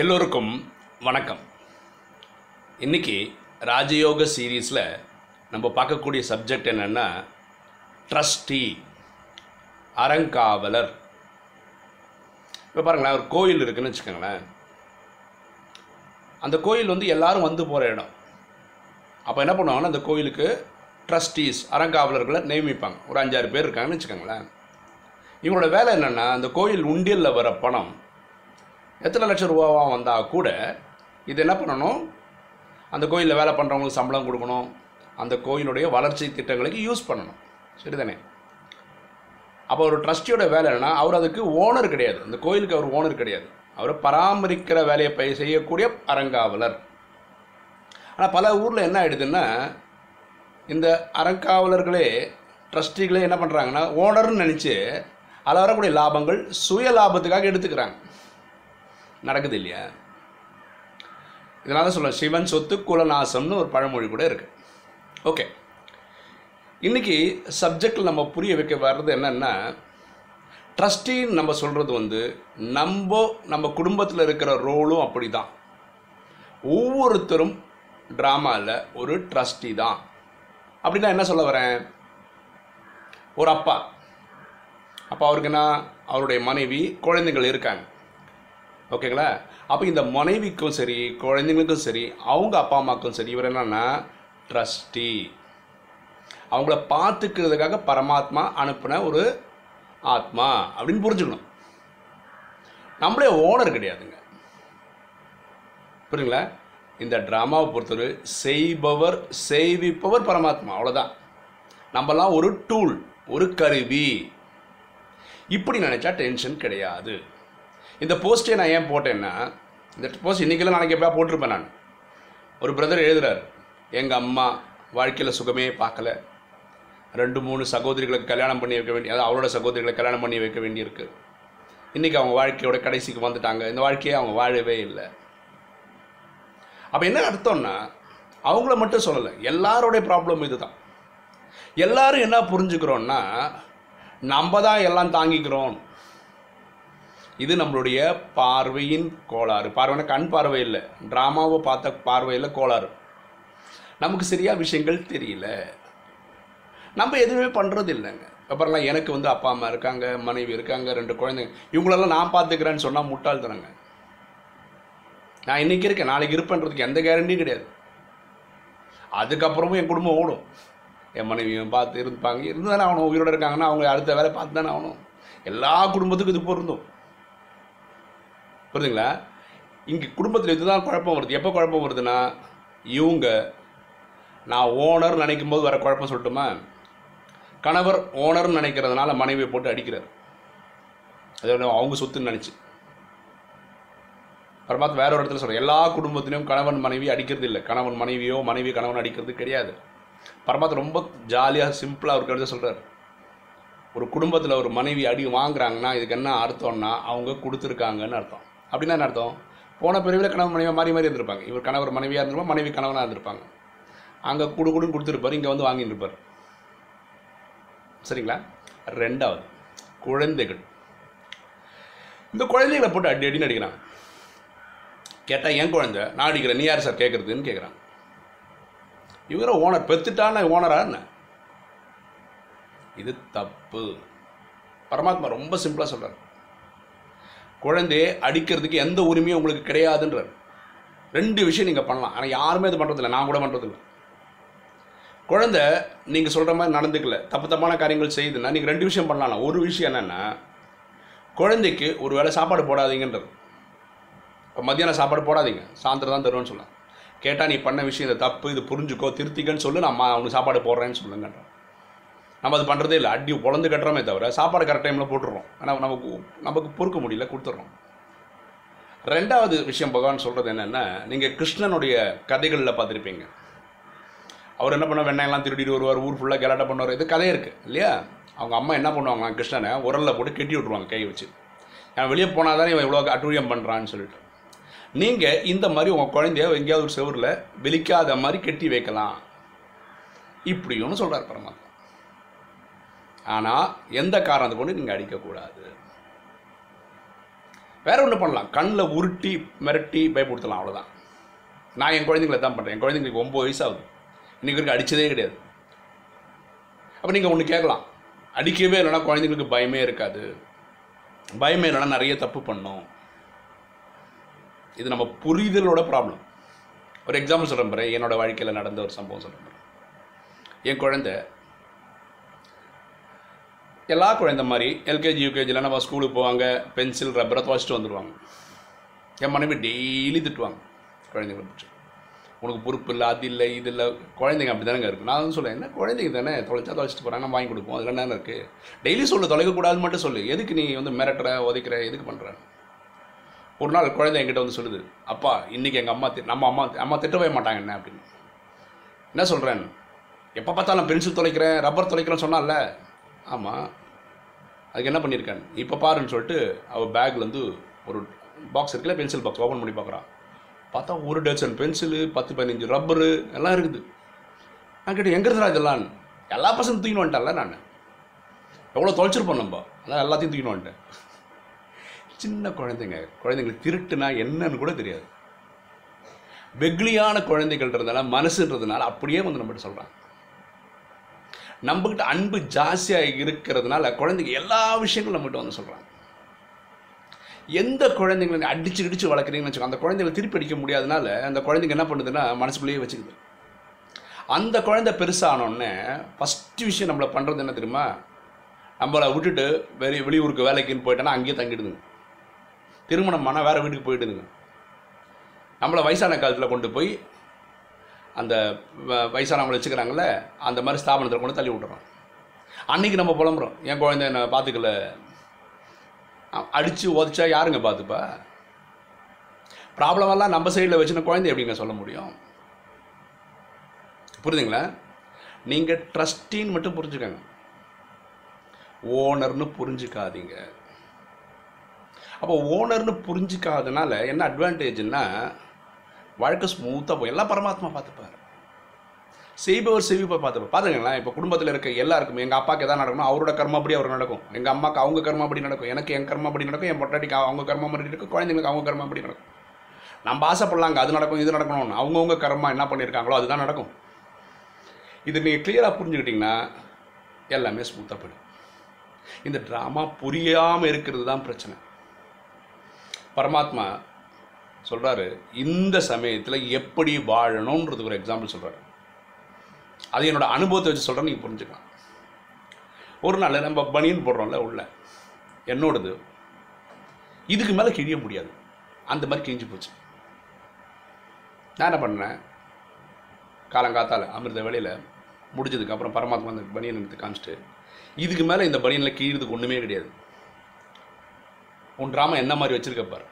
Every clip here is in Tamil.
எல்லோருக்கும் வணக்கம். இன்னைக்கு ராஜயோக சீரீஸில் நம்ம பார்க்கக்கூடிய சப்ஜெக்ட் என்னென்னா ட்ரஸ்டி அறங்காவலர். இப்போ பாருங்களேன் ஒரு கோயில் இருக்குதுன்னு வச்சுக்கோங்களேன். அந்த கோயில் வந்து எல்லாரும் வந்து போகிற இடம். அப்போ என்ன பண்ணுவாங்கன்னா அந்த கோயிலுக்கு ட்ரஸ்டீஸ் அறங்காவலர்களை நியமிப்பாங்க. ஒரு அஞ்சாறு பேர் இருக்காங்கன்னு வச்சுக்கோங்களேன். இவங்களோட வேலை என்னென்னா அந்த கோயில் உண்டியலில் வர பணம் எத்தனை லட்சம் ரூபாவாக வந்தால் கூட இது என்ன பண்ணணும்? அந்த கோயிலில் வேலை பண்ணுறவங்களுக்கு சம்பளம் கொடுக்கணும். அந்த கோயிலுடைய வளர்ச்சி திட்டங்களுக்கு யூஸ் பண்ணணும். சரிதானே? அப்போ ஒரு ட்ரஸ்டியோட வேலை என்னன்னா அவர் அதுக்கு ஓனர் கிடையாது. அந்த கோயிலுக்கு அவர் ஓனர் கிடையாது. அவர் பராமரிக்கிற வேலையை பய செய்யக்கூடிய அறங்காவலர். ஆனால் பல ஊரில் என்ன ஆகிடுதுன்னா இந்த அறங்காவலர்களே ட்ரஸ்டிகளே என்ன பண்ணுறாங்கன்னா ஓனர்னு நினச்சி அதில் வரக்கூடிய லாபங்கள் சுய லாபத்துக்காக எடுத்துக்கிறாங்க. நடக்குது இல்லையா இதனால தான் சொல்ல சிவன் சொத்து குலநாசம்னு ஒரு பழமொழி கூட இருக்கு. ஓகே. இன்னைக்கு சப்ஜெக்டில் நம்ம புரிய வைக்க வர்றது என்னென்னா ட்ரஸ்டின்னு நம்ம சொல்கிறது வந்து நம்ம நம்ம குடும்பத்தில் இருக்கிற ரோலும் அப்படி தான் ஒவ்வொருத்தரும் ட்ராமாவில் ஒரு ட்ரஸ்டி தான். அப்படின்னா என்ன சொல்ல வரேன்? ஒரு அப்பா. அப்போ அவருக்கு என்ன? அவருடைய மனைவி குழந்தைகள் இருக்காங்க. ஓகேங்களா? அப்போ இந்த மனைவிக்கும் சரி குழந்தைங்களுக்கும் சரி அவங்க அப்பா அம்மாக்கும் சரி இவர் என்னன்னா ட்ரஸ்டி அவங்கள பார்த்துக்கிறதுக்காக பரமாத்மா அனுப்பின ஒரு ஆத்மா அப்படின்னு புரிஞ்சுக்கணும். நம்மளே ஓனர் கிடையாதுங்க. புரியுங்களா இந்த ட்ராமாவை பொறுத்தவரை செய்பவர் செய்விப்பவர் பரமாத்மா அவ்வளோதான் நம்மலாம் ஒரு டூல் ஒரு கருவி. இப்படி நினச்சா டென்ஷன் கிடையாது. இந்த போஸ்ட்டே நான் ஏன் போட்டேன்னா இந்த போஸ்ட் இன்றைக்கெல்லாம் நாளைக்கு எப்போ போட்டிருப்பேன் நான்? ஒரு பிரதர் எழுதுகிறார் எங்கள் அம்மா வாழ்க்கையில் சுகமே பார்க்கல. ரெண்டு மூணு சகோதரிகளுக்கு கல்யாணம் பண்ணி வைக்க வேண்டிய அதாவது அவரோட சகோதரிகளை கல்யாணம் பண்ணி வைக்க வேண்டியிருக்கு. இன்றைக்கி அவங்க வாழ்க்கையோட கடைசிக்கு வந்துட்டாங்க. இந்த வாழ்க்கையை அவங்க வாழவே இல்லை. அப்போ என்ன அர்த்தம்னா அவங்கள மட்டும் சொல்லலை எல்லாரோடைய ப்ராப்ளம் இதுதான். எல்லோரும் என்ன புரிஞ்சுக்கிறோன்னா நம்ம தான் எல்லாம் தாங்கிக்கிறோம். இது நம்மளுடைய பார்வையின் கோளாறு. பார்வைனா கண் பார்வை இல்லை. ட்ராமாவை பார்த்த பார்வையில் கோளாறு. நமக்கு சரியாக விஷயங்கள் தெரியல. நம்ம எதுவுமே பண்ணுறது இல்லைங்க. அப்புறம்லாம் எனக்கு வந்து அப்பா அம்மா இருக்காங்க மனைவி இருக்காங்க ரெண்டு குழந்தைங்க. இவங்களெல்லாம் நான் பார்த்துக்கிறேன்னு சொன்னால் முட்டாள்தனங்க நான் இன்றைக்கி இருக்கேன் நாளைக்கு இருப்பேன்றதுக்கு எந்த கேரண்டியும் கிடையாது. அதுக்கப்புறமும் என் குடும்பம் ஓடும். என் மனைவியும் பார்த்து இருப்பாங்க. இருந்தால் அவனும் ஆகணும்? உயிரோடு இருக்காங்கன்னா அவங்க அடுத்த வேலை பார்த்து தானே ஆகணும். எல்லா குடும்பத்துக்கும் இது பொருந்தும். புரியுதுங்களா இங்கே குடும்பத்தில் இதுதான் குழப்பம் வருது. எப்போ குழப்பம் வருதுன்னா இவங்க நான் ஓனர் நினைக்கும் போது வர குழப்பம் சொல்லட்டுமா? கணவர் ஓனர்னு நினைக்கிறதுனால மனைவியை போட்டு அடிக்கிறார். அது அவங்க சொத்துன்னு நினச்சி. பரமாத்மா வேற ஒரு இடத்துல சொல்கிறேன் எல்லா குடும்பத்திலையும் கணவன் மனைவி அடிக்கிறது இல்லை. கணவன் மனைவியோ மனைவி கணவன் அடிக்கிறது கிடையாது. பரமாத் ரொம்ப ஜாலியாக சிம்பிளாக ஒரு கருத்தை சொல்கிறார் ஒரு குடும்பத்தில் ஒரு மனைவி அடி வாங்குறாங்கன்னா இதுக்கு என்ன அர்த்தம்னா அவங்க கொடுத்துருக்காங்கன்னு அர்த்தம். அப்படின்னா என்ன அர்த்தம்? போன பிரிவில் கணவன் மனைவி மாறி மாறி இருந்திருப்பாங்க. இவர் கணவர் மனைவியாக இருந்திருப்பாங்க மனைவி கணவனாக இருந்திருப்பாங்க. அங்கே கூடு குடுன்னு கொடுத்துருப்பார் இங்கே வந்து வாங்கிட்டு இருப்பார். சரிங்களா? ரெண்டாவது குழந்தைகள். இந்த குழந்தைகளை போட்டு அடி அடின்னு அடிக்கிறாங்க கேட்டால் என் குழந்தை நான் அடிக்கிறேன். நீ யார் சார் கேட்குறதுன்னு கேட்குறாங்க இவர ஓனர் பெத்துட்டான ஓனரா என்ன? இது தப்பு. பரமாத்மா ரொம்ப சிம்பிளாக சொல்கிறார் குழந்தைய அடிக்கிறதுக்கு எந்த உரிமையும் உங்களுக்கு கிடையாதுன்றார் ரெண்டு விஷயம் நீங்கள் பண்ணலாம். ஆனால் யாருமே இது பண்ணுறதில்ல நான் கூட பண்ணுறதில்ல குழந்தை நீங்கள் சொல்கிற மாதிரி நடந்துக்கல. தப்பு தப்பான காரியங்கள் செய்யுதுன்னா நீங்கள் ரெண்டு விஷயம் பண்ணலாம். ஒரு விஷயம் என்னென்னா குழந்தைக்கு ஒரு வேளை சாப்பாடு போடாதீங்கன்றது. இப்போ மத்தியானம் சாப்பாடு போடாதீங்க. சாயந்தரம் தான் தருவேன்னு சொல்லலாம் கேட்டால் நீ பண்ண விஷயம் இந்த தப்பு இது புரிஞ்சுக்கோ திருத்திக்கன்னு சொல்லு நான் அவனுக்கு சாப்பாடு போடுறேன்னு சொல்லுங்கன்றான் நம்ம அது பண்ணுறதே இல்லை. அடி உழந்து கட்டுறோமே தவிர சாப்பாடு கரெக்ட் டைமில் போட்டுடுறோம் ஆனால் நமக்கு நமக்கு பொறுக்க முடியல கொடுத்துட்றோம் ரெண்டாவது விஷயம் பகவான் சொல்கிறது என்னென்னா நீங்கள் கிருஷ்ணனுடைய கதைகளில் பார்த்துருப்பீங்க. அவர் என்ன பண்ண வெண்ணெயெல்லாம் திருடிட்டு வருவார் ஊர் ஃபுல்லாக கலாட்டம் பண்ணுவார். இது கதை இருக்குது இல்லையா? அவங்க அம்மா என்ன பண்ணுவாங்க கிருஷ்ணனை உரலில் போட்டு கெட்டி விட்ருவாங்க கை வச்சு. நான் வெளியே போனால் தானே இவன் இவ்வளோ அட்டூழியம் பண்ணுறான்னு சொல்லிட்டு. நீங்கள் இந்த மாதிரி உங்கள் குழந்தைய எங்கேயாவது ஒரு செவரில் வெளிக்காத மாதிரி கெட்டி வைக்கலாம். இப்படின்னு சொல்கிறார் பரமாத்மா. ஆனால் எந்த காரணத்தை கொண்டு நீங்கள் அடிக்கக்கூடாது. வேற ஒன்று பண்ணலாம். கண்ணில் உருட்டி மிரட்டி பயப்படுத்தலாம் அவ்வளோதான் நான் என் குழந்தைங்களை தான் பண்ணுறேன் என் குழந்தைங்களுக்கு ஒம்பது வயசாகுது. இன்றைக்கு வரைக்கும் அடித்ததே கிடையாது. அப்போ நீங்கள் ஒன்று கேட்கலாம். அடிக்கவே இல்லைன்னா குழந்தைங்களுக்கு பயமே இருக்காது. பயமே இல்லைன்னா நிறைய தப்பு பண்ணும். இது நம்ம புரிதலோட ப்ராப்ளம் ஒரு எக்ஸாம்பிள் சொல்கிறேன் பாரு. என்னோடய வாழ்க்கையில் நடந்த ஒரு சம்பவம் சொல்கிறேன் என் குழந்தை எல்லா குழந்தை மாதிரி எல்கேஜி யூகேஜியில் நம்ம ஸ்கூலுக்கு போவாங்க பென்சில் ரப்பரை துவச்சிட்டு வந்துடுவாங்க என் மனைவி டெய்லி திட்டுவாங்க குழந்தைங்களை பிடிச்சி. உனக்கு பொறுப்பு இல்லை அது இல்லை இது இல்லை. குழந்தைங்க அப்படி தானேங்க இருக்குது நான் வந்து சொல்லுவேன் என்ன குழந்தைங்க தானே தொலைச்சா தொலைச்சிட்டு போகிறாங்க வாங்கி கொடுப்போம் அதில் என்ன இருக்குது டெய்லி சொல்லு தொலைக்கக்கூடாதுன்னு மட்டும் சொல்லு. எதுக்கு நீ வந்து மிரட்டுற உதைக்கிற எதுக்கு பண்ணுற ஒரு நாள் குழந்தை என்கிட்ட வந்து சொல்லுது அப்பா இன்றைக்கி எங்கள் அம்மா நம்ம அம்மா அம்மா திட்டவே மாட்டாங்க என்ன? அப்படின்னு. என்ன சொல்கிறேன் எப்போ பார்த்தாலும் பென்சில் தொலைக்கிறேன் ரப்பர் தொலைக்கிறேன்னு சொன்னால ஆமாம் அதுக்கு என்ன பண்ணியிருக்கேன் இப்போ பாருன்னு சொல்லிட்டு அவள் பேக்லேருந்து ஒரு பாக்ஸ் இருக்குல்ல பென்சில் பாக்ஸ் ஓப்பன் பண்ணி பார்க்குறான் பார்த்தா ஒரு டசன் பென்சிலு பத்து பதினஞ்சு ரப்பரு எல்லாம் இருக்குது. நான் கேட்டேன் எங்கே இருந்தா இதெல்லாம்? எல்லா பசங்களும் தூக்கின்னு வந்துட்டேன்ல நான். எவ்வளோ தொலைச்சிருப்போம் நம்ம. அதான் எல்லாத்தையும் தூக்கின்னு வந்துட்டேன். சின்ன குழந்தைங்க குழந்தைங்களுக்கு திருட்டுனா என்னன்னு கூட தெரியாது. வெகுளியான குழந்தைகள்ன்றதுனால மனசுன்றதுனால அப்படியே வந்து நம்மகிட்ட சொல்கிறாங்க நம்மக்கிட்ட அன்பு ஜாஸ்தியாக இருக்கிறதுனால குழந்தைங்க எல்லா விஷயங்களும் நம்மகிட்ட வந்து சொல்கிறாங்க எந்த குழந்தைங்களை அடிச்சு இடிச்சு வளர்க்குறீங்கன்னு வச்சுக்கோ அந்த குழந்தைங்களை திருப்பி அடிக்க முடியாதனால அந்த குழந்தைங்க என்ன பண்ணுதுன்னா மனசுக்குள்ளேயே வச்சுக்குது. அந்த குழந்தை பெருசானோடனே ஃபஸ்ட்டு விஷயம் நம்மளை பண்ணுறது என்ன தெரியுமா? நம்மளை விட்டுட்டு வெளி வெளியூருக்கு வேலைக்குன்னு போயிட்டோன்னா அங்கேயே தங்கிடுதுங்க. திருமணம் ஆனால் வேறு வீட்டுக்கு போயிட்டுதுங்க நம்மளை வயசான காலத்தில் கொண்டு போய் அந்த வ- வயசானவங்களை வச்சுக்கிறாங்கள அந்த மாதிரி ஸ்தாபனத்தில் கொண்டு தள்ளி விட்டுறோம். அன்றைக்கி நம்ம புலம்புறோம். என் குழந்தை என்னை பார்த்துக்கல அடித்து உதச்சா யாருங்க பார்த்துப்பா ப்ராப்ளம் எல்லாம் நம்ம சைடில் வச்சுன குழந்தை எப்படிங்க சொல்ல முடியும்? புரியுதுங்களா? நீங்கள் ட்ரஸ்டின்னு மட்டும் புரிஞ்சுக்கங்க. ஓனர்னு புரிஞ்சுக்காதீங்க. அப்போ ஓனர்னு புரிஞ்சுக்காதனால என்ன அட்வான்டேஜ்னால் வாழ்க்கை ஸ்மூத்தாக போய் எல்லாம் பரமாத்மா பார்த்துப்பார். செய்பவர் செய்விப்பை பார்த்துப்பார். பார்த்துக்கலாம் இப்போ குடும்பத்தில் இருக்க எல்லாருக்கும் எங்கள் அப்பாவுக்கு எதாவது நடக்கணும் அவரோட கர்மப்படி அவர் நடக்கும். எங்கள் அம்மாவுக்கு அவங்க கர்மப்படி நடக்கும். எனக்கு என் கர்மப்படி நடக்கும். என் பொட்டாட்டிக்கு அவங்க கர்மப்படி நடக்கும். குழந்தைங்களுக்கு அவங்க கர்மப்படி நடக்கும். நம்ம ஆசைப்படலாங்க அது நடக்கும் இது நடக்கணும்னு. அவங்கவுங்க கர்மா என்ன பண்ணியிருக்காங்களோ அதுதான் நடக்கும். இது நீங்கள் கிளியராக புரிஞ்சுக்கிட்டிங்கன்னா எல்லாமே ஸ்மூத்தாக போயிடும். இந்த ட்ராமா புரியாமல் இருக்கிறது தான் பிரச்சனை. பரமாத்மா சொல்கிறாரு இந்த சமயத்தில் எப்படி வாழணுன்றது ஒரு எக்ஸாம்பிள் சொல்கிறாரு அது என்னோடய அனுபவத்தை வச்சு சொல்கிறேன் நீங்கள் புரிஞ்சுக்கலாம். ஒரு நாள் நம்ம பனியன் போடுறோம்ல உள்ள என்னோடது இதுக்கு மேலே கிழிய முடியாது. அந்த மாதிரி கிழிஞ்சு போச்சு. நான் என்ன பண்ணேன் காலங்காத்தால் அமிர்த வேலையில் முடிஞ்சதுக்கு அப்புறம் பரமாத்மா அந்த பனியன் எடுத்து காமிச்சிட்டு இதுக்கு மேலே இந்த பனியனில் கீழதுக்கு ஒன்றுமே கிடையாது. உன் ட்ராமா என்ன மாதிரி வச்சிருக்க பாரு.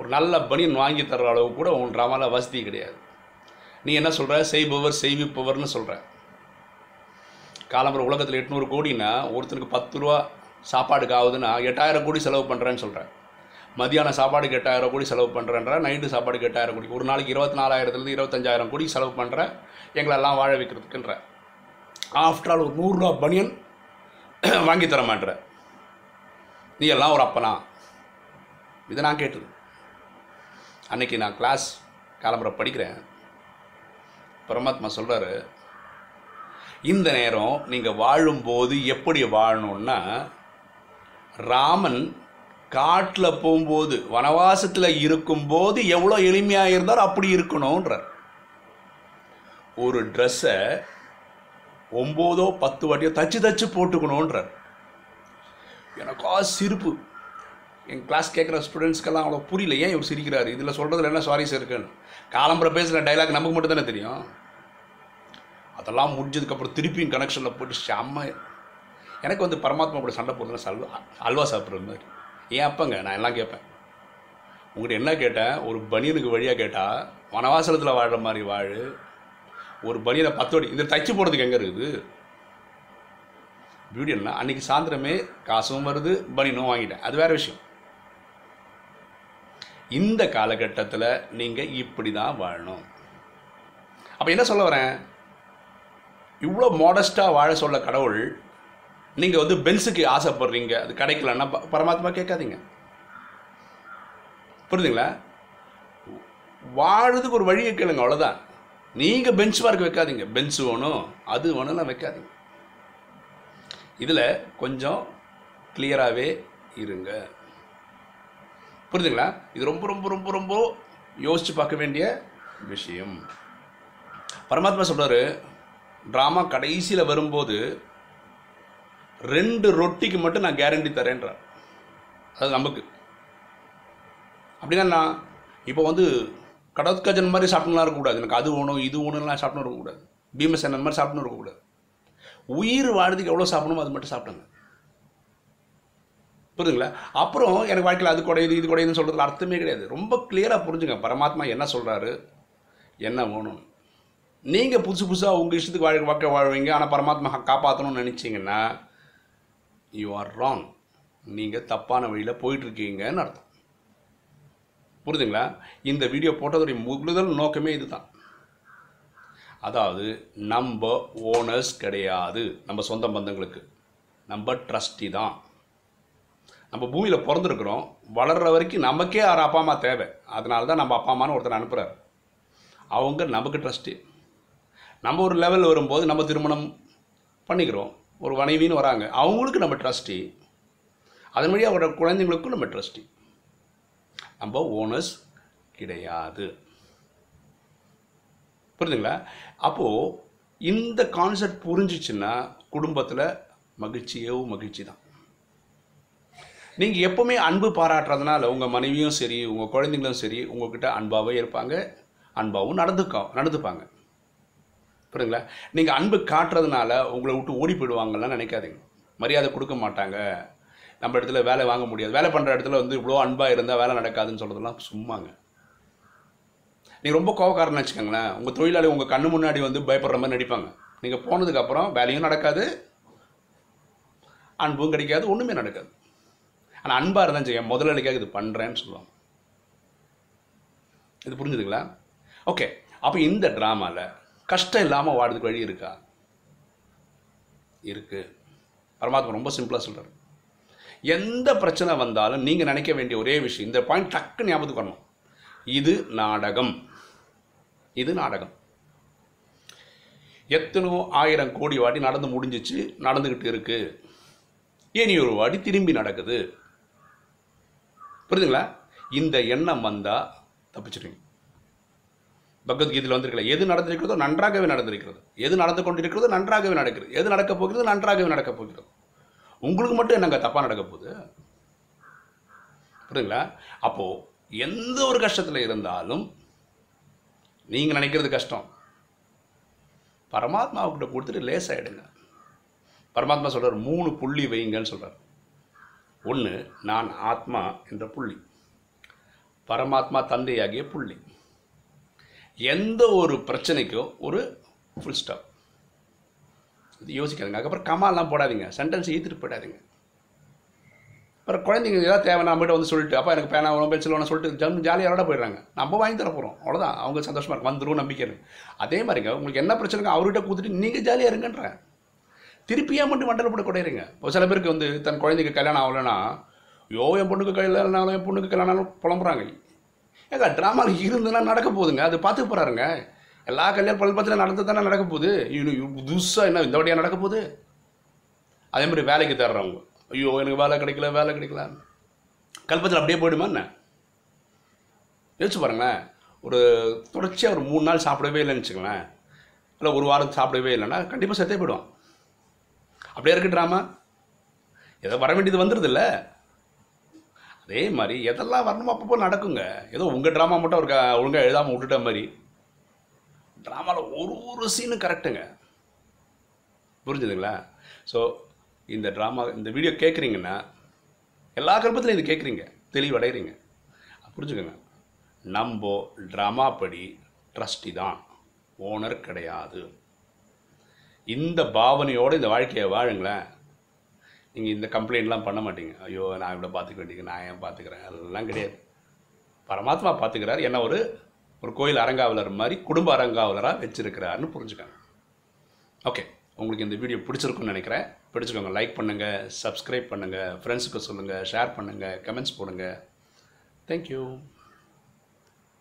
ஒரு நல்ல பனியன் வாங்கி தர்ற அளவு கூட உன் ட்ராமாவில் வசதி கிடையாது. நீ என்ன சொல்கிற செய்பவர் செய்விப்பவர்னு சொல்கிற காலம்பர உலகத்தில் எட்நூறு கோடின்னா ஒருத்தனுக்கு பத்து ரூபா சாப்பாடுக்கு ஆகுதுன்னா எட்டாயிரம் கோடி செலவு பண்ணுறேன்னு சொல்கிறேன் மதியான சாப்பாடுக்கு எட்டாயிரம் கோடி செலவு பண்ணுறேன்ற நைட்டு சாப்பாடுக்கு எட்டாயிரம் கோடி ஒரு நாளைக்கு இருபத்தி நாலாயிரத்துலேருந்து இருபத்தஞ்சாயிரம் கோடி செலவு பண்ணுற எங்களெல்லாம் வாழ வைக்கிறதுக்குன்ற. ஆஃப்டர் ஆல் ஒரு நூறுரூவா பனியன் வாங்கி தர மாட்ற. நீ எல்லாம் ஒரு அப்பனா? இதை நான் கேட்டது. அன்னைக்கு நான் கிளாஸ் காலம்புரை படிக்கிறேன். பரமாத்மா சொல்கிறாரு இந்த நேரம் நீங்கள் வாழும்போது எப்படி வாழணும்னா ராமன் காட்டில் போகும்போது வனவாசத்தில் இருக்கும்போது எவ்வளோ எளிமையாக இருந்தாரோ அப்படி இருக்கணுன்றார் ஒரு ட்ரெஸ்ஸை ஒம்போதோ பத்து வாட்டியோ தச்சு தச்சு போட்டுக்கணுன்றார் எனக்கா சிரிப்பு. என் கிளாஸ் கேட்குற ஸ்டூடெண்ட்ஸ்க்கெல்லாம் அவ்வளோ புரியல. ஏன் இவர் சிரிக்கிறாரு? இதில் சொல்கிறதுல என்ன சாரிஸ் இருக்குன்னு காலம்புற பேசுகிற டைலாக் நமக்கு மட்டும் தானே தெரியும்? அதெல்லாம் முடிஞ்சதுக்கப்புறம் திருப்பியும் கனெக்ஷனில் போட்டு செம்ம. எனக்கு வந்து பரமாத்மா கூட சண்டை போடுறதுனா சல்வா அல்வா சாப்பிட்ற மாதிரி. ஏன் அப்பங்க? நான் எல்லாம் கேட்பேன். உங்கள்கிட்ட என்ன கேட்டேன்? ஒரு பனியனுக்கு வழியாக கேட்டால் வனவாசலத்தில் வாழ்கிற மாதிரி வாழு. ஒரு பனியனை பத்தோடி இந்த தைச்சு போடுறதுக்கு எங்கே இருக்குது? பியூட்டி என்ன அன்றைக்கி சாயந்தரமே காசும் வருது பனியனும் வாங்கிட்டேன். அது வேறு விஷயம். இந்த காலகட்டத்தில் நீங்கள் இப்படி தான் வாழணும். அப்போ என்ன சொல்ல வரேன்? இவ்வளோ மாடஸ்ட்டாக வாழ சொல்ல கடவுள் நீங்கள் வந்து பென்ஸுக்கு ஆசைப்படுறீங்க அது கிடைக்கலன்னா ப- பரமாத்மா கேட்காதீங்க. புரியுதுங்களா? வாழுறதுக்கு ஒரு வழியை கேளுங்க அவ்வளோதான் நீங்கள் பெஞ்ச் மார்க் வைக்காதீங்க. பென்ஸ் வேணும் அது வேணும்லாம் வைக்காதீங்க. இதில் கொஞ்சம் கிளியராகவே இருங்க. புரியுதுங்களா? இது ரொம்ப ரொம்ப ரொம்ப ரொம்ப யோசித்து பார்க்க வேண்டிய விஷயம். பரமாத்மா சொல்கிறாரு ட்ராமா கடைசியில் வரும்போது ரெண்டு ரொட்டிக்கு மட்டும் நான் கேரண்டி தரேன்றார். அது நமக்கு. அப்படின்னா நான் இப்போ வந்து கடற்கஜன் மாதிரி சாப்பிட்டுலாம் இருக்கக்கூடாது. எனக்கு அது வேணும் இது ஒன்றுலாம் சாப்பிட்டு இருக்கக்கூடாது. பீமசேனன் மாதிரி சாப்பிட்டு இருக்கக்கூடாது. உயிர் வாழ்றதுக்கு எவ்வளோ சாப்பிடணுமோ அது மட்டும் சாப்பிடுங்க. புரியுதுங்களா அப்புறம் எனக்கு வாழ்க்கையில் அது குறையுது இது குறையுதுன்னு சொல்கிறதுல அர்த்தமே கிடையாது. ரொம்ப கிளியராக புரிஞ்சுங்க. பரமாத்மா என்ன சொல்கிறாரு என்ன வேணும்? நீங்கள் புதுசு புதுசாக உங்கள் இஷ்டத்துக்கு வாழ்க்கை வாழ்க்கை வாழ்வீங்க. ஆனால் பரமாத்மா காப்பாற்றணும்னு நினச்சிங்கன்னா யூ ஆர் ராங் நீங்கள் தப்பான வழியில் போயிட்டுருக்கீங்கன்னு அர்த்தம். புரிதுங்களா இந்த வீடியோ போட்டதுடைய முழுதல் நோக்கமே இதுதான். அதாவது நம்ம ஓனர்ஸ் கிடையாது. நம்ம சொந்த பந்தங்களுக்கு. நம்ம ட்ரஸ்டி தான். நம்ம பூமியில் பிறந்திருக்கிறோம் வளர்கிற வரைக்கும் நமக்கே ஆறு அப்பா அம்மா தேவை. அதனால தான் நம்ம அப்பா அம்மான்னு ஒருத்தர் அனுப்புகிறார் அவங்க நமக்கு ட்ரஸ்ட்டு நம்ம ஒரு லெவல் வரும்போது நம்ம திருமணம் பண்ணிக்கிறோம். ஒரு மனைவின்னு வராங்க. அவங்களுக்கு நம்ம ட்ரஸ்ட்டி அதன் வழியாக அவரோட குழந்தைங்களுக்கும் நம்ம ட்ரஸ்டி நம்ம ஓனர்ஸ் கிடையாது. புரியுதுங்களா அப்போது இந்த கான்செப்ட் புரிஞ்சிச்சுன்னா குடும்பத்தில் மகிழ்ச்சியோ மகிழ்ச்சி தான் நீங்கள் எப்போவுமே அன்பு பாராட்டுறதுனால உங்கள் மனைவியும் சரி உங்கள் குழந்தைங்களும் சரி உங்கள்கிட்ட அன்பாகவே இருப்பாங்க. அன்பாகவும் நடந்துக்கா நடந்துப்பாங்க. புரியுதுங்களா? நீங்கள் அன்பு காட்டுறதுனால உங்களை விட்டு ஓடி போயிடுவாங்கலாம் நினைக்காதீங்க. மரியாதை கொடுக்க மாட்டாங்க. நம்ம இடத்துல வேலை வாங்க முடியாது. வேலை பண்ணுற இடத்துல வந்து இவ்வளோ அன்பாக இருந்தால் வேலை நடக்காதுன்னு சொல்கிறதுலாம் சும்மாங்க. நீங்கள் ரொம்ப கோவக்காரன்னு வச்சுக்கோங்களேன். உங்கள் தொழிலாளி உங்கள் கண்ணு முன்னாடி வந்து பயப்படுற மாதிரி நடிப்பாங்க. நீங்கள் போனதுக்கப்புறம் வேலையும் நடக்காது. அன்பும் கிடைக்காது ஒன்றுமே நடக்காது. ஆனால் அன்பாக இருந்தால் செய்ய முதலாளிக்காக இது பண்ணுறேன்னு சொல்லுவாங்க. இது புரிஞ்சுதுங்களா? ஓகே. அப்போ இந்த ட்ராமாவில் கஷ்டம் இல்லாமல் வாடுறதுக்கு வழி இருக்கா? இருக்கு. பரமாத்மா ரொம்ப சிம்பிளாக சொல்கிறார் எந்த பிரச்சனை வந்தாலும் நீங்கள் நினைக்க வேண்டிய ஒரே விஷயம் இந்த பாயிண்ட் டக்கு ஞாபகத்துக்கு வரணும். இது நாடகம். இது நாடகம். எத்தனோ ஆயிரம் கோடி வாட்டி நடந்து முடிஞ்சிச்சு நடந்துக்கிட்டு இருக்குது இனி ஒரு வாட்டி திரும்பி நடக்குது. புரியுதுங்களா? இந்த எண்ணம் வந்தால் தப்பிச்சிருவீங்க. பகவத்கீதையில் வந்திருக்கல எது நடந்திருக்கிறதோ நன்றாகவே நடந்திருக்கிறது. எது நடந்து கொண்டிருக்கிறதோ நன்றாகவே நடக்கிறது. எது நடக்கப் போகிறது? நன்றாகவே நடக்கப் போகிறது. உங்களுக்கு மட்டும் என்னங்க தப்பாக நடக்க போகுது? புரியுதுங்களா? அப்போது எந்த ஒரு கஷ்டத்தில் இருந்தாலும் நீங்கள் நினைக்கிறது கஷ்டம். பரமாத்மாவுக்கிட்ட கொடுத்துட்டு லேசாயிடுங்க. பரமாத்மா சொல்கிறார் மூணு புள்ளி வைங்கன்னு சொல்கிறார் ஒன்று நான் ஆத்மா என்ற புள்ளி. பரமாத்மா தந்தையாகிய புள்ளி. எந்த ஒரு பிரச்சனைக்கும் ஒரு ஃபுல் ஸ்டாப் இது யோசிக்காதுங்க. அதுக்கப்புறம் கமாலாம் போடாதீங்க. சென்டென்ஸ் ஈத்துட்டு போயிடாதீங்க. அப்புறம் குழந்தைங்க ஏதாவது தேவை நம்மகிட்ட வந்து சொல்லிட்டு அப்பா எனக்கு பேனா வேணும் பென்சில் வேணும் சொல்லிட்டு ஜம் ஜாலியாக விளாட போயிடுறாங்க. நம்ம வாங்கி தர போகிறோம் அவ்வளோதான் அவங்க சந்தோஷமாக இருக்கும் வந்துடும் நம்பிக்கை அதே மாதிரிங்க உங்களுக்கு என்ன பிரச்சனைங்க அவர்கிட்ட கொடுத்துட்டு நீங்கள் ஜாலியாக இருங்கன்றேன். திருப்பியா மட்டும் மண்டல போட்டு குடையிறீங்க. இப்போ சில பேருக்கு வந்து தன் குழந்தைக்கு கல்யாணம் ஆகலைன்னா ஐயோ என் பொண்ணுக்கு கல்யாணம் ஆகலாம் என் பொண்ணுக்கு கல்யாணம் புலம்புறாங்க. ஏங்க ட்ராமாவில் இருந்துன்னா நடக்க போகுதுங்க. அது பார்த்து போகிறாருங்க எல்லா கல்யாண பல்பத்தில் நடந்து தானே நடக்க போகுது. புதுசாக என்ன இந்த வழியாக நடக்க போகுது? அதே மாதிரி வேலைக்கு தர்றவங்க ஐயோ எனக்கு வேலை கிடைக்கல வேலை கிடைக்கல. கல்பத்தில் அப்படியே போயிடுமா என்ன? யோசிச்சு பாருங்களேன். ஒரு தொடர்ச்சியாக ஒரு மூணு நாள் சாப்பிடவே இல்லைன்னு வச்சுக்கோங்களேன். இல்லை ஒரு வாரம் சாப்பிடவே இல்லைன்னா கண்டிப்பாக செத்தே போயிடுவான். அப்படியே இருக்கு ட்ராமா ஏதோ வர வேண்டியது வந்துடுது அதே மாதிரி எதெல்லாம் வரணுமோ அப்பப்போ நடக்குங்க. ஏதோ உங்கள் ட்ராமா மட்டும் ஒரு ஒழுங்காக எழுதாமல் விட்டுட்ட மாதிரி. ட்ராமாவில் ஒரு ஒரு சீனும் கரெக்டுங்க புரிஞ்சுதுங்களா? ஸோ இந்த ட்ராமா இந்த வீடியோ கேட்குறீங்கன்னா எல்லா கல்பத்திலையும் இது கேட்குறீங்க தெளிவடைகிறீங்க புரிஞ்சுக்கோங்க. நம்ம ட்ராமா படி ட்ரஸ்டி தான். ஓனர் கிடையாது. இந்த பாவனையோடு இந்த வாழ்க்கையை வாழுங்களேன். நீங்கள் இந்த கம்ப்ளைண்ட்லாம் பண்ண மாட்டீங்க. ஐயோ நான் இவ்வளோ பார்த்துக்க வேண்டியது நான் ஏன் பார்த்துக்கிறேன்? அதெல்லாம் கிடையாது. பரமாத்மா பார்த்துக்கிறார். என்ன ஒரு ஒரு கோயில் அரங்காவலர் மாதிரி குடும்ப அரங்காவலராக வச்சிருக்கிறாருன்னு புரிஞ்சுக்கோங்க. ஓகே உங்களுக்கு இந்த வீடியோ பிடிச்சிருக்குன்னு நினைக்கிறேன். பிடிச்சிக்கோங்க. லைக் பண்ணுங்கள் சப்ஸ்கிரைப் பண்ணுங்கள் ஃப்ரெண்ட்ஸுக்கு சொல்லுங்கள் ஷேர் பண்ணுங்கள் கமெண்ட்ஸ் போடுங்க. தேங்க்யூ